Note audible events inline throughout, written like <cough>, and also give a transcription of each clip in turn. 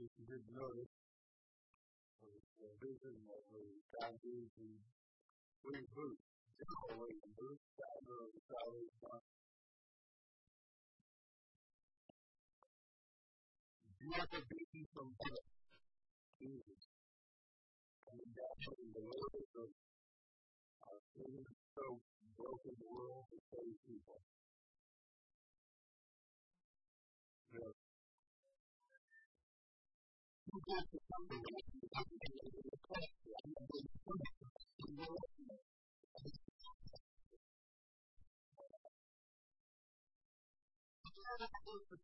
if you didn't notice, was a vision that we God gave to William Booth, General William Booth, founder of the Salvation Army. A vision from heaven. Jesus. Coming down from the layers of our sin so broken world to save people.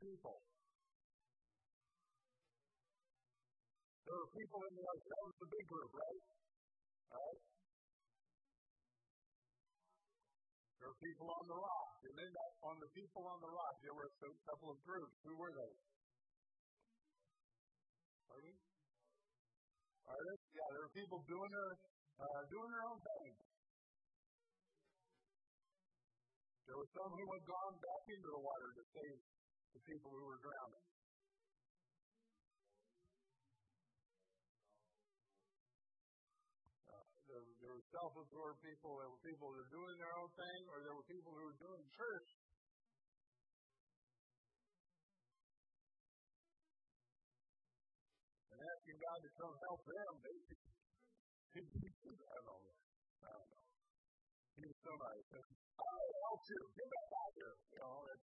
People. There were people in the that was the big group, right? Right? There were people on the rock. And then on the people on the rock, there were a couple of groups. Who were they? Pardon me? Artists? Yeah, there were people doing their uh, doing their own thing. There were some who had gone back into the water to save the people who were drowning. There, were self-absorbed people, there were people that were doing their own thing, or there were people who were doing church. Asking God to come help them, basically. I don't know. I don't know. He was so nice. I'll help you. Get back out here. You know, it's,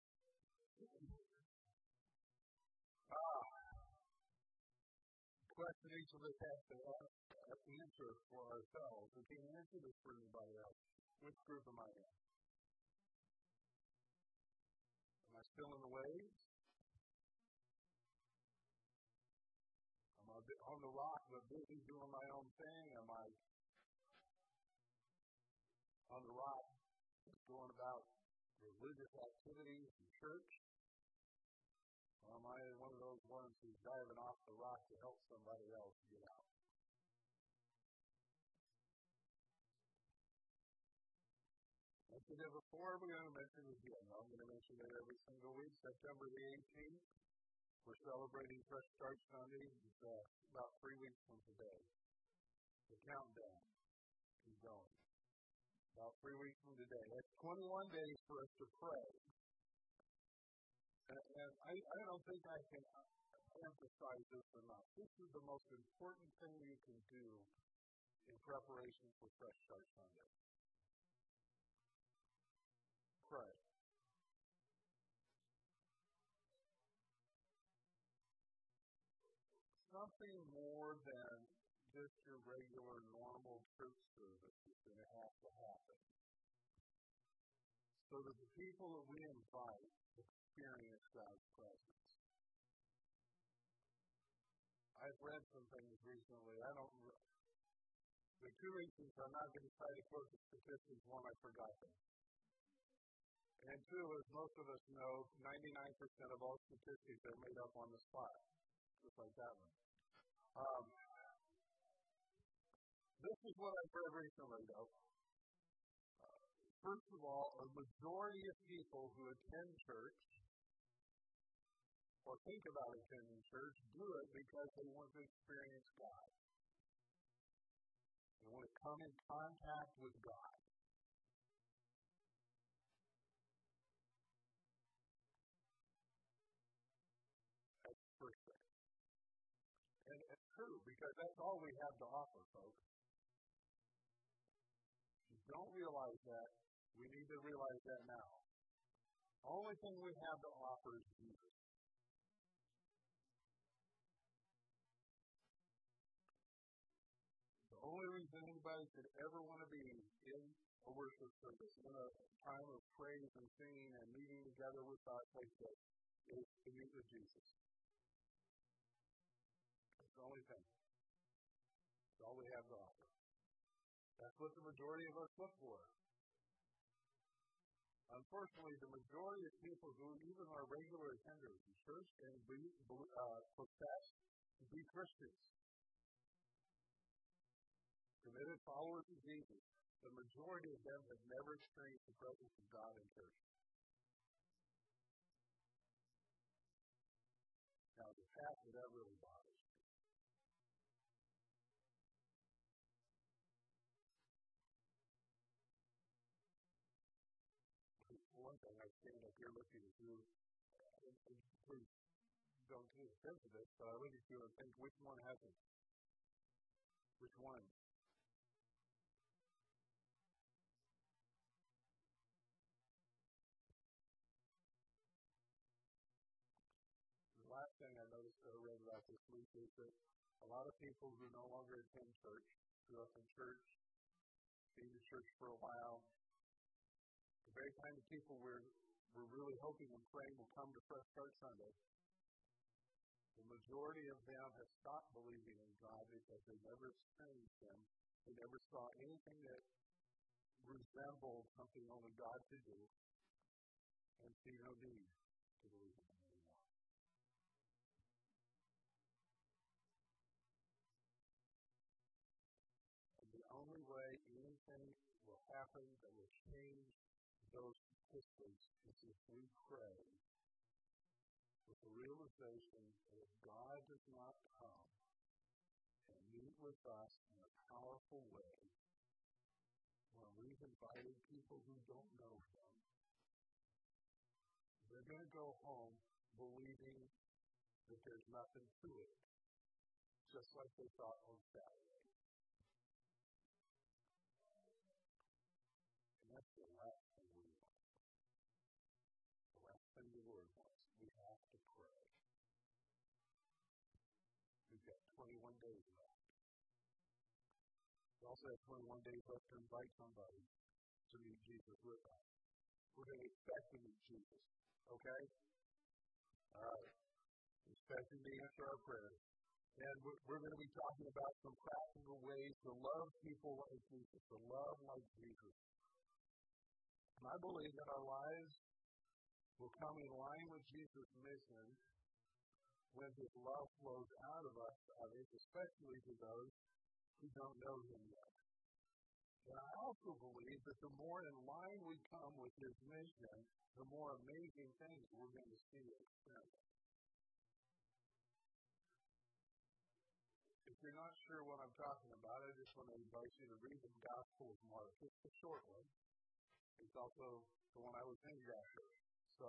ah. Question each of us has to ask answer for ourselves. We can't answer this for anybody else. Which group am I in? Am I still in the waves? On the rock but busy doing my own thing? Am I on the rock going about religious activities in church? Or am I one of those ones who's diving off the rock to help somebody else get out? mentioned it before. We're going to mention it again. I'm going to mention it every single week. September the 18th, we're celebrating Fresh Start Sunday. It's uh, about three weeks from today. The countdown is going. About three weeks from today. That's 21 days for us to pray. And, and I, I don't think I can emphasize this enough. This is the most important thing you can do in preparation for Fresh Start Sunday pray. Something more than just your regular normal church service is going to have to happen. So that the people that we invite experience God's presence. I've read some things recently. I don't. The two reasons I'm not going to try to quote the statistics. One, I forgot them. And two, as most of us know, 99% of all statistics are made up on the spot, just like that one. Um, this is what I've read recently, though. First of all, a majority of people who attend church or think about attending church do it because they want to experience God. They want to come in contact with God. True because that's all we have to offer, folks. If you don't realize that, we need to realize that now. The only thing we have to offer is Jesus. The only reason anybody could ever want to be in a worship service, in a time of praise and singing and meeting together with God like this, is to meet with Jesus the only thing. It's all we have to offer. That's what the majority of us look for. Unfortunately, the majority of people who even are regular attenders in church and be, uh, profess to be Christians, committed followers of Jesus, the majority of them have never experienced the presence of God in church. Now, the fact that that really bothers stand up here looking at you, and, please don't offense to this, but I look at you and think, which one hasn't? Which one? The last thing I noticed that I read about this week is that a lot of people who no longer attend church, grew up in church, been to church for a while, the very kind of people we're, we're really hoping and praying will come to Fresh Start Sunday, the majority of them have stopped believing in God because they never experienced Him. They never saw anything that resembled something only God could do, and see no need to believe in Him anymore. And the only way anything will happen that will change those statistics is if we pray with the realization that if God does not come and meet with us in a powerful way, when we've invited people who don't know Him, they're going to go home believing that there's nothing to it, just like they thought on Saturday. And that's the 21 days left. We also have 21 days left to invite somebody to meet Jesus with us. We're going to expect to meet Jesus. Okay? All right. Expecting to answer our prayers. And we're, we're going to be talking about some practical ways to love people like Jesus, to love like Jesus. And I believe that our lives will come in line with Jesus' mission when his love flows out of us, others, especially to those who don't know him yet. And I also believe that the more in line we come with his mission, the more amazing things we're going to see and experience. If you're not sure what I'm talking about, I just want to invite you to read the Gospel of Mark. It's a short one. It's also the one I was named after. So,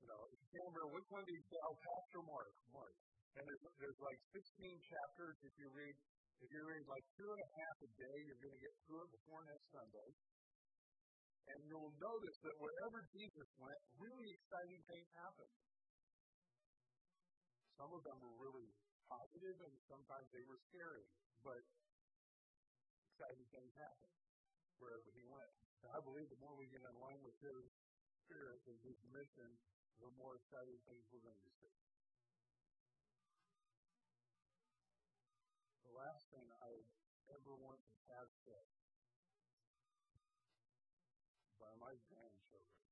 you know, you can't remember which one do you tell, oh, Pastor Mark, Mark. And there's, there's like 16 chapters if you read. If you read like two and a half a day, you're going to get through it before next Sunday. And you'll notice that wherever Jesus went, really exciting things happened. Some of them were really positive, and sometimes they were scary, but exciting things happened wherever he went. And I believe the more we get in line with his Spirit and His mission, the more exciting things we're going to see. The last thing I ever want to have said by my grandchildren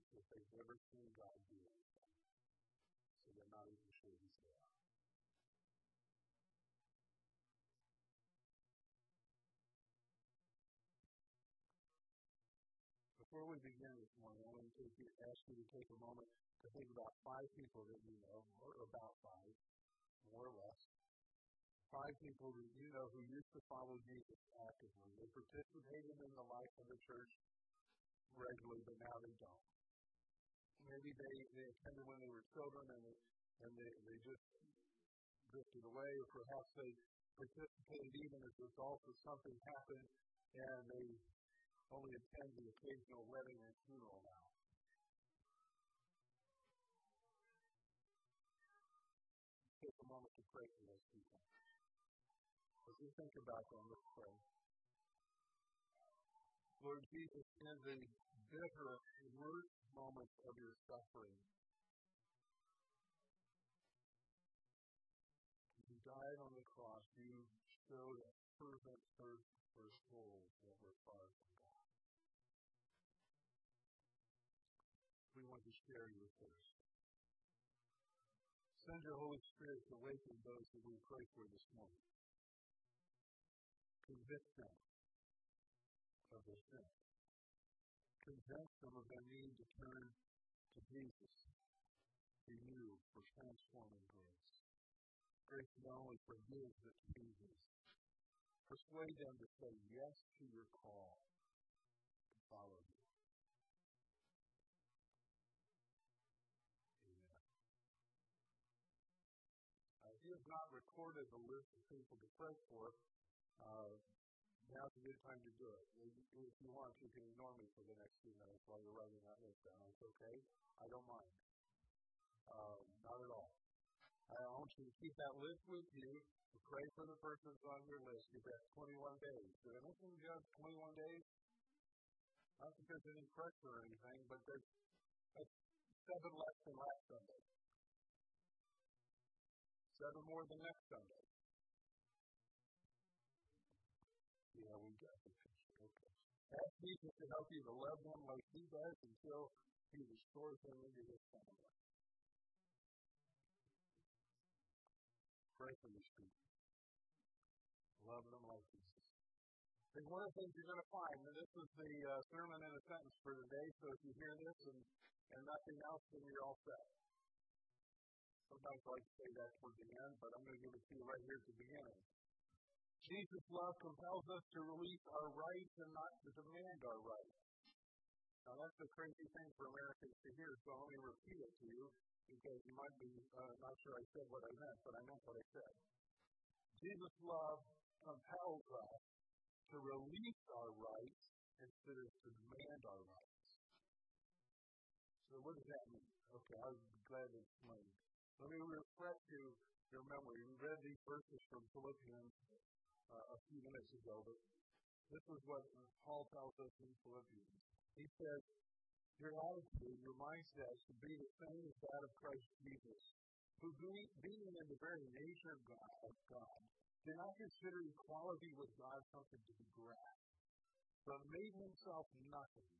is that they've never seen God do anything, so they're not even sure He's there. before we begin this morning, I want to take you, ask you to take a moment to think about five people that you know, or about five, more or less. Five people that you know who used to follow Jesus actively. They participated in the life of the church regularly, but now they don't. Maybe they, they attended when they were children and they, and they, they just drifted away, or perhaps they participated even as a result of something happened and they only attend the occasional wedding and funeral now. Take a moment to pray for those people. As you think about them, let's pray. Lord Jesus, in the bitter, worst moments of your suffering, you died on the cross. You showed a fervent thirst for souls that were far share your thirst. Send your Holy Spirit to awaken those that we pray for this morning. Convict them of their sin. Convince them of their need to turn to Jesus, to you, for transforming grace. Grace not only forgives, but changes. Persuade them to say yes to your call to follow you. Recorded the list of people to pray for, uh, now's a good time to do it. If you want, you can ignore me for the next few minutes while you're writing that list down. It's okay. I don't mind. Uh, not at all. I want you to keep that list with you. To pray for the persons on your list. You've got 21 days. Did I mention you have 21 days? Not because of any pressure or anything, but there's seven less than last Sunday. Seven more than next Sunday. Yeah, we got the picture. Okay. Ask Jesus to help you to love them like He does until He restores them into His family. Pray for these people. Love them like Jesus. And one of the things you're going to find, and this is the uh, sermon in a sentence for today, so if you hear this and, and nothing else, then you're all set. Sometimes I like to say that towards the end, but I'm going to give it to you right here at the beginning. Jesus' love compels us to release our rights and not to demand our rights. Now, that's a crazy thing for Americans to hear, so let me repeat it to you because you might be uh, not sure I said what I meant, but I meant what I said. Jesus' love compels us to release our rights instead of to demand our rights. So, what does that mean? Okay, I'll be glad to explain. Let me refresh you your memory. We read these verses from Philippians uh, a few minutes ago, but this is what Paul tells us in Philippians. He says, Your attitude, your mindset should be the same as that of Christ Jesus, who, being, in the very nature of God, of God, did not consider equality with God something to be grasped, but made himself nothing,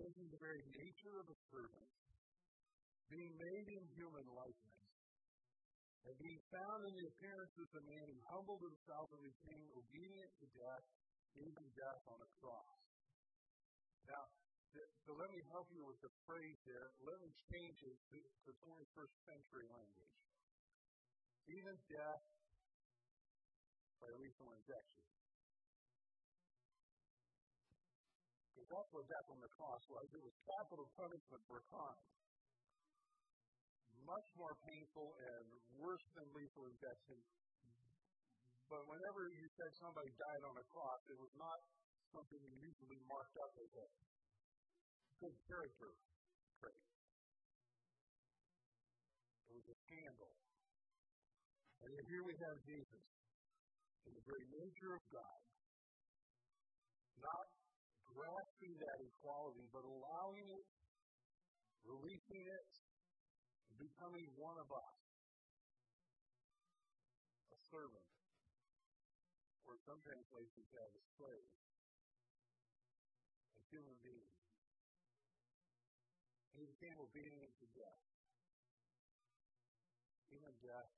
taking the very nature of a servant, being made in human likeness and being found in the appearance of a man, he humbled himself and became obedient to death, even death on a cross. Now, so let me help you with the phrase there. Let me change it to, to 21st century language. Even death by lethal injection. Because that's what death on the cross was. It was capital punishment for crime much more painful and worse than lethal injection. But whenever you said somebody died on a cross, it was not something usually marked up as a good character trait. It was a scandal. And here we have Jesus, in the very nature of God, not grasping that equality, but allowing it, releasing it, becoming one of us, a servant, or some translations have a slave, a human being. And he became obedient to death. Even death,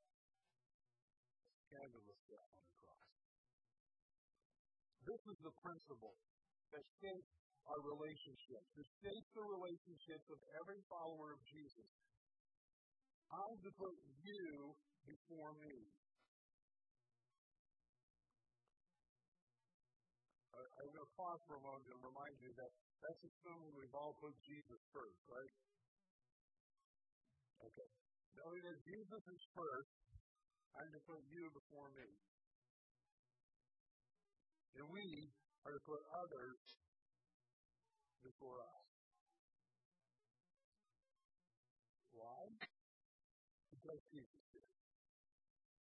a scandalous death on the cross. This is the principle that shapes our relationships, that shapes the relationships of every follower of Jesus. To put you before me. I'm going to pause for a moment and remind you that that's assuming we've all put Jesus first, right? Okay. Knowing that Jesus is first, I'm to put you before me. And we are to put others before us. Like Jesus did.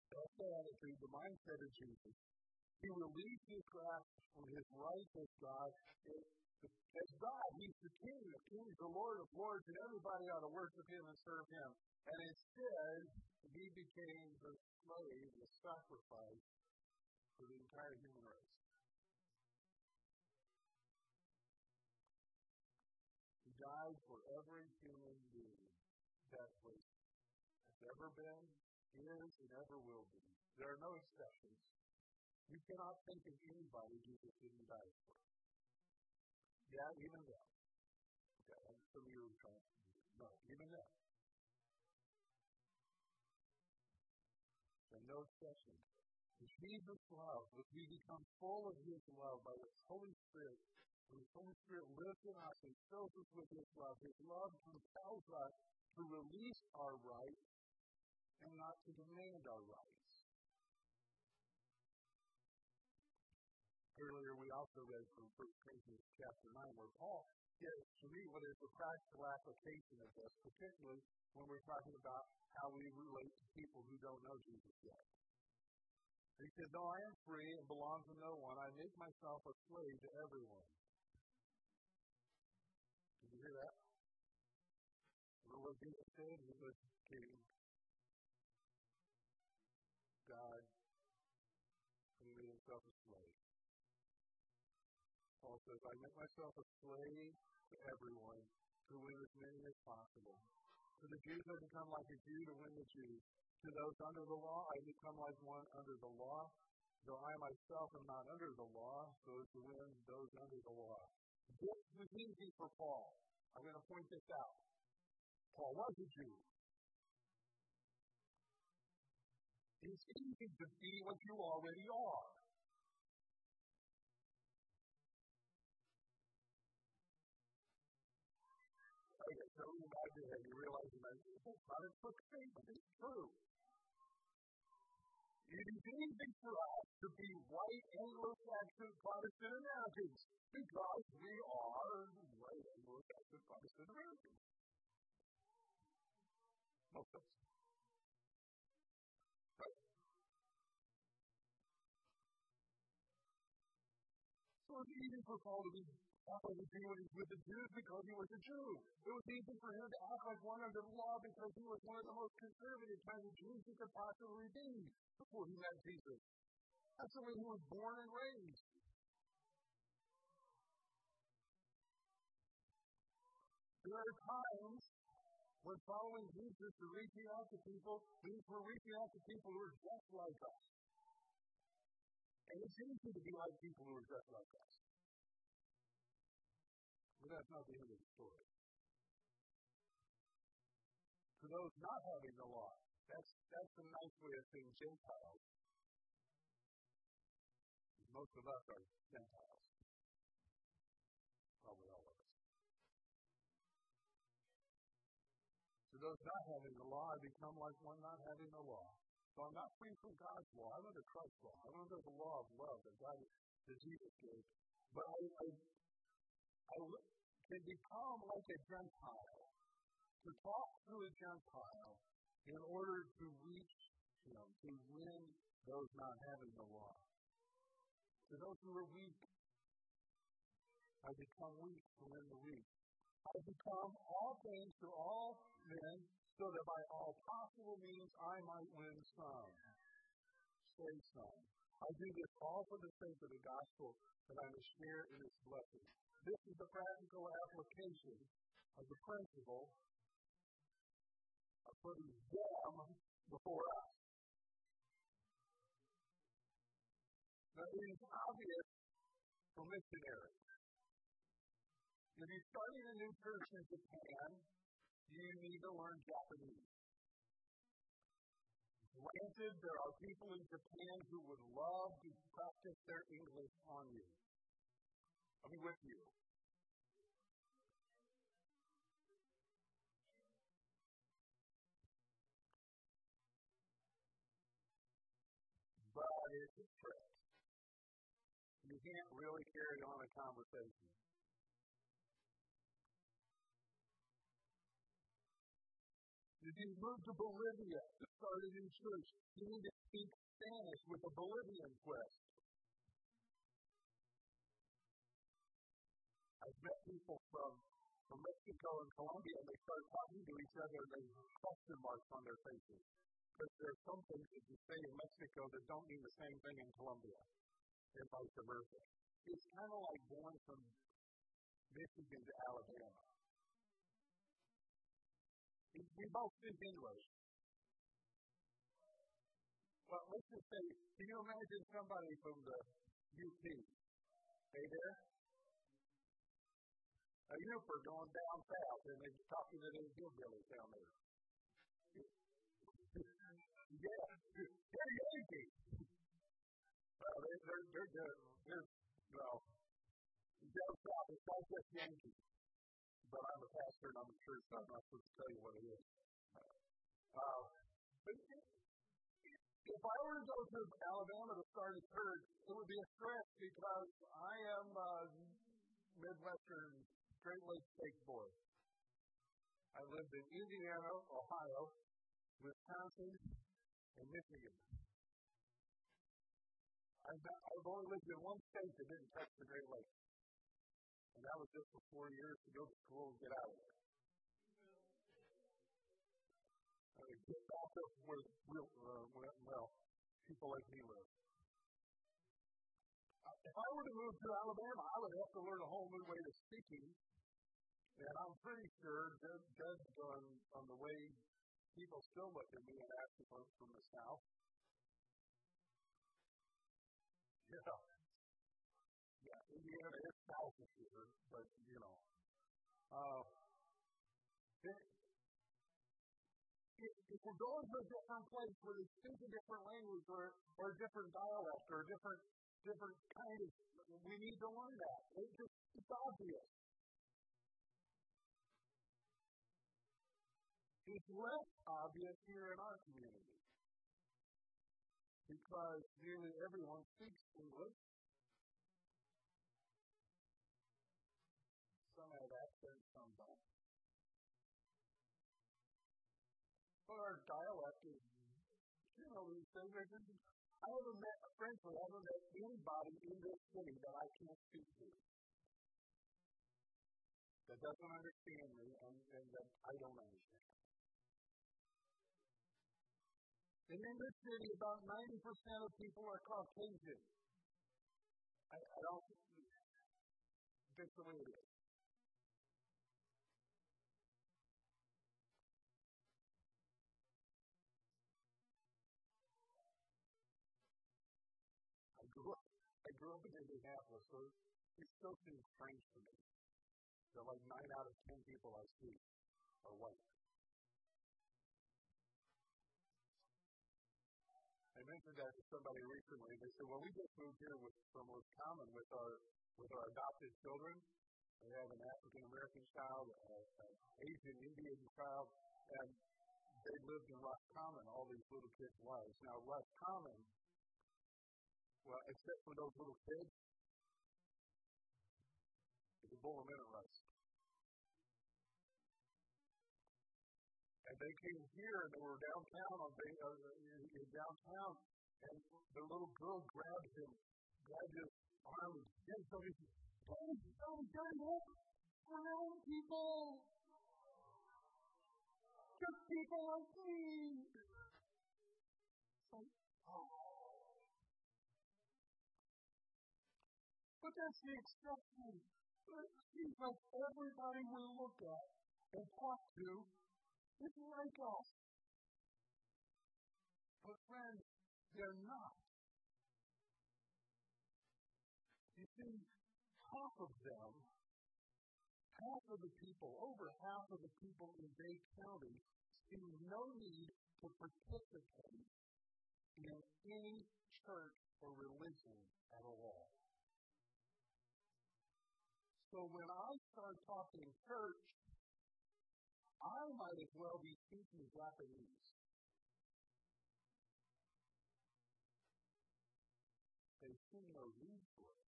That's the attitude, the mindset of Jesus. He released his grasp from his right as God. As God, he's the King of kings, the Lord of lords, and everybody ought to worship him and serve him. And instead, he became the slave, the sacrifice for the entire human race. Ever been, is, and ever will be. There are no exceptions. You cannot think of anybody Jesus didn't die for. Yeah, even them. Okay, some of you are trying to No, even them. And no exceptions. Jesus' love, as we become full of His love by the Holy Spirit, when the Holy Spirit lives in us and fills us with His love, His love compels us to release our rights and not to demand our rights. Earlier, we also read from 1 Corinthians chapter 9, where Paul gives, to me, what is the practical application of this, particularly when we're talking about how we relate to people who don't know Jesus yet. He said, Though I am free and belong to no one, I make myself a slave to everyone. Did you hear that? Remember what Jesus said? He was king. Says, I make myself a slave to everyone to win as many as possible. To the Jews, I become like a Jew to win the Jews. To those under the law, I become like one under the law, though I myself am not under the law, so as to win those under the law. This was easy for Paul. I'm going to point this out. Paul was a Jew. It's easy to be what you already are. Okay, so imagine that you realize that it's not a quick statement, it's true. It is easy for us to be white Anglo-Saxon Protestant Americans because we are white Anglo-Saxon Protestant Americans. Most of us. Right? So it's easy for Paul to be like a Jew when he's with the Jews because he was a Jew. It was easy for him to act like one under the law because he was one of the most conservative kinds of Jews he could possibly be before he met Jesus. That's the way he was born and raised. There are times when following Jesus and reaching out to people means we're reaching out to people who are just like us. And it's easy to be like people who are just like us. But that's not the end of the story. To those not having the law, that's, that's a nice way of saying Gentiles. Most of us are Gentiles. Probably all of us. To those not having the law, I become like one not having the law. So I'm not free from God's law. I'm under Christ's law. I'm under the law of love that God, that Jesus gave. But I, I, I can become like a Gentile, to talk to a Gentile in order to reach him, to win those not having the law. To those who are weak, I become weak to win the weak. I become all things to all men, so that by all possible means I might win some. Save some. I do this all for the sake of the gospel, that I may share in its blessing. This is the practical application of the principle of putting them before us. Now, it is obvious for missionaries. If you're starting a new church in Japan, you need to learn Japanese. Granted, there are people in Japan who would love to practice their English on you. I'll be with you. But it's a trick. You can't really carry on a conversation. If you move to Bolivia to start a new church, you need to speak Spanish with a Bolivian twist. I've met people from, from Mexico and Colombia, and they start talking to each other, and they have question marks on their faces. Because there are some things that you say in Mexico that don't mean the same thing in Colombia, and vice versa. It's kind of like going from Michigan to Alabama. We both speak English. Well, let's just say, can you imagine somebody from the UP? Hey there? A Yooper going down south and they're talking to those hillbillies down there. <laughs> yeah, they're Yankee. Well, they're, they're, they're, they're, they're well, down south, it's not just Yankee. But I'm a pastor and I'm a church, so I'm not supposed to tell you what it is. Uh, if I were to go to Alabama to start a church, it would be a stretch because I am a Midwestern Great Lakes State boy. I lived in Indiana, Ohio, Wisconsin, and Michigan. I've, only lived in one state that didn't touch the Great Lakes. And that was just for four years to go to school and get out of there. I mean, get back up where real, uh, well, people like me live. If I were to move to Alabama, I would have to learn a whole new way of speaking. And I'm pretty sure, judged on, on the way people still look at me and ask if I'm from the South, Yeah. Yeah, Indiana is south here, but, you know. Uh, if, if we're going to a different place where they speak a different language or, or a different dialect or a different, different kind of, we need to learn that. It's just, it's obvious. It's less obvious here in our community because nearly everyone speaks English. Some have accent, some don't. But our dialect is, these things. I haven't met, frankly, I haven't met anybody in this city that I can't speak to. That doesn't understand me and, and that I don't understand. And in this city, about 90% of people are Caucasian. I, I don't, that's the way it is. Indianapolis, so it still seems strange to me that like nine out of ten people I see are white. I mentioned that to somebody recently. They said, "Well, we just moved here with, from Wisconsin with our with our adopted children. We have an African American child, an Asian Indian child, and they lived in Roscommon all these little kids' lives. Now, Roscommon, well, except for those little kids, it's a of minute. And they came here and they were downtown on they, uh, in downtown, and the little girl grabbed him, grabbed his arm, and said, "Don't, don't, don't walk around people, just people like me." Oh. But that's the exception. Seems everybody we look at and talk to it's like us. But friends, they're not. You see, half of them, half of the people, over half of the people in Dade County see no need to participate in any church or religion at all. So when I start talking church, I might as well be speaking Japanese. They see no need for it.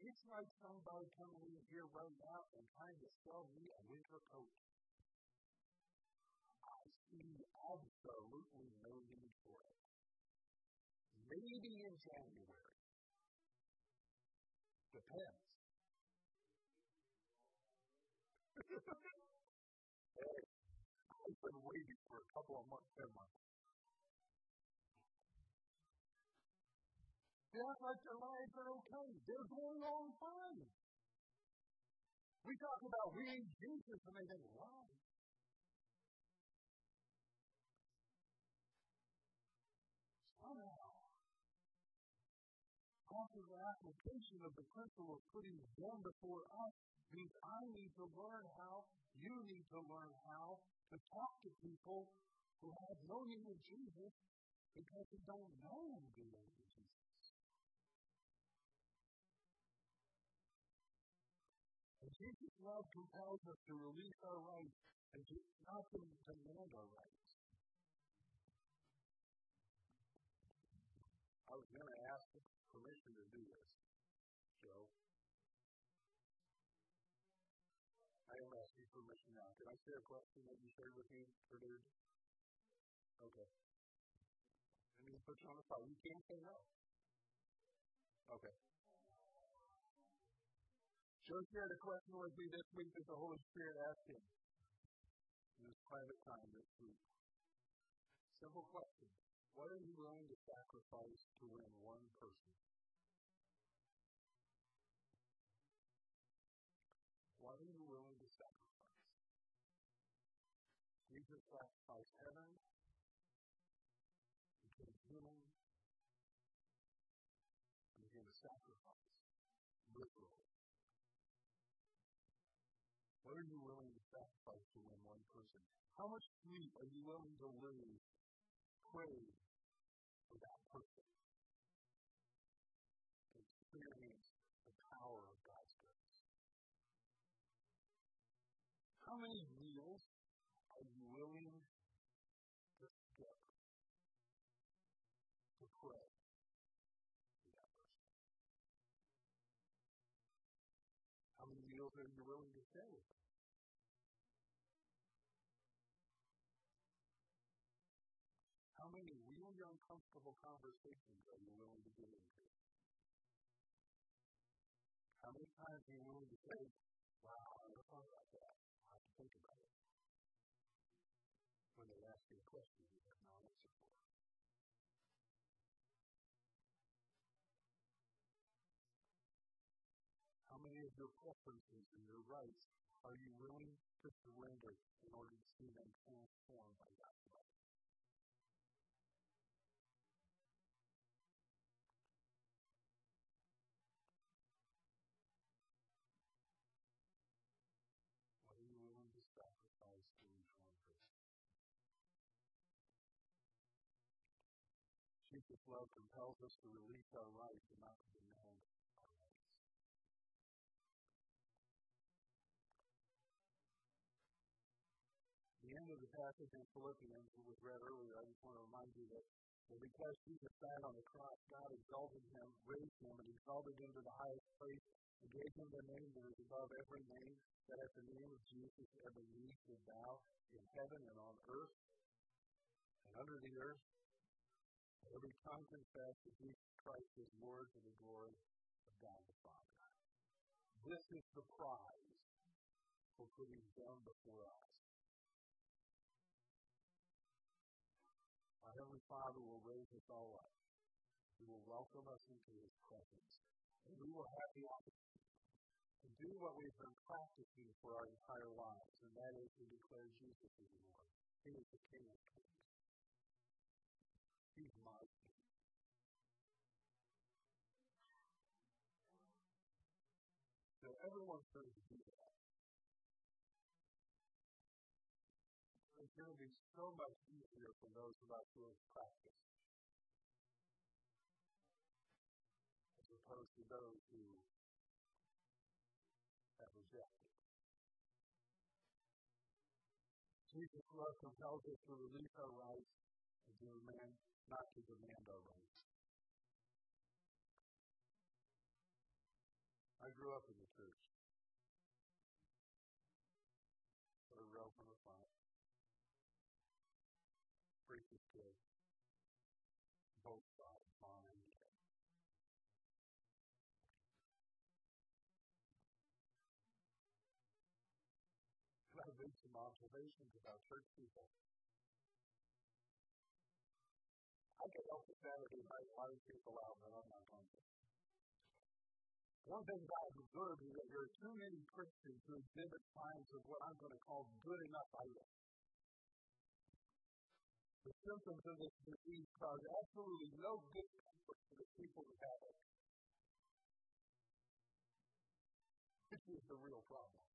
It's like somebody coming in here right now and trying to sell me a winter coat. I see absolutely no need for it. Maybe in January. Depends. <laughs> I've been waiting for a couple of months, ten months. They act like their lives are okay. They're going on fine. We talk about we ain't Jesus, and they think, wow. After the application of the principle of putting them before us, means I need to learn how, you need to learn how to talk to people who have no need of Jesus because they don't know the of Jesus. And Jesus' love compels us to release our rights and to not to demand our rights. I was going to permission to do this, Joe. I am asking permission now. Can I say a question that you shared with me, Purdue? Okay. Need to put you on the spot. You can't say no. Okay. Joe shared a question with me this week that the Holy Spirit asked him in his private time this week. Simple question. What are you willing to sacrifice to win one person? Jesus sacrificed heaven, became human, and became a sacrifice, literally. What are you willing to sacrifice to win one person? How much sleep are you willing to lose, pray for that person? Experience the power of God's grace. How many How many meals are willing to stay with them? How many really uncomfortable conversations are you willing to get into? How many times are you willing to say, wow, I never thought about that. I have to think about it. When they ask you a question Of your preferences and your rights are you willing to surrender in order to see them transformed by God's love? Jesus' love compels us to release our rights and not to demand end of the passage in Philippians that was read earlier, I just want to remind you that, because Jesus died on the cross, God exalted him, raised him, and exalted him to the highest place, and gave him the name that is above every name, that at the name of Jesus every knee should bow in heaven and on earth and under the earth, and Every tongue confess that Jesus Christ is Lord to the glory of God the Father. This is the prize for putting down before us. Heavenly Father will raise us all up. He will welcome us into His presence. And we will have the opportunity to do what we've been practicing for our entire lives, and that is to declare Jesus as Lord. He is the King of Kings. He's my King. So everyone's going to do going to be so much easier for those of us who have practiced as opposed to those who have rejected. Jesus' love compels us to release our rights and to demand not to demand our rights. I grew up in the church. Some observations about church people. I get to Saturday night a lot people out, but I'm not going to. One thing that I've observed is that there are too many Christians who exhibit signs of what I'm going to call good enough idols. The symptoms of this disease cause absolutely no good comfort to the people who have it. This is the real problem.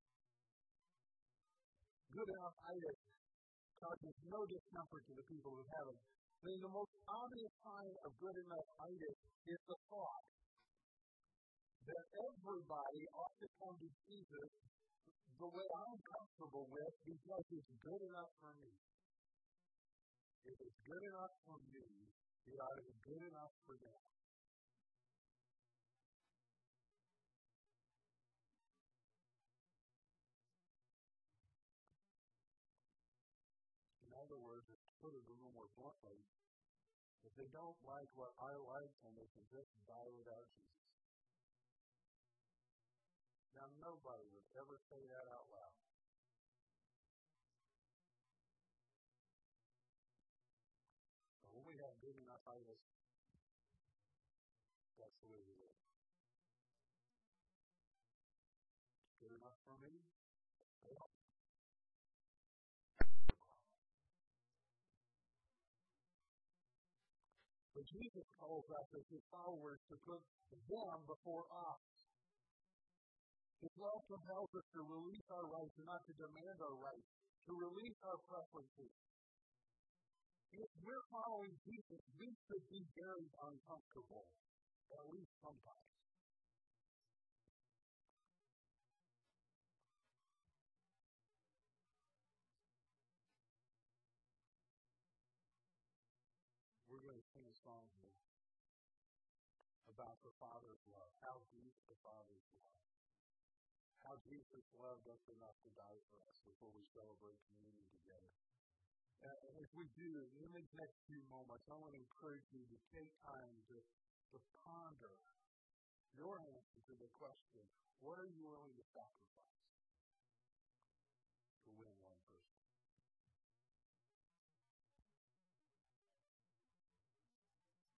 Good enough idols causes no discomfort to the people it. I mean, the most obvious sign of good enough itis is the thought that everybody ought to come to Jesus the way I'm comfortable with because it's good enough for me. If it's good enough for me, it ought to be good enough for them. Put it a little more bluntly, if they don't like what I like, then they can just die without Jesus. Now, nobody would ever say that out loud. But when we have good enough idols, that's the way we live. Good enough for me? Jesus calls us as his followers to put them before us. His love compels us to release our rights and not to demand our rights, to release our preferences. If we're following Jesus, we should be very uncomfortable, at least sometimes. Song here about the Father's love, how deep the Father's love how Jesus loved us enough to die for us before we celebrate communion together. And if we do, in these next few moments, I want to encourage you to take time to, to ponder your answer to the question, what are you willing to sacrifice?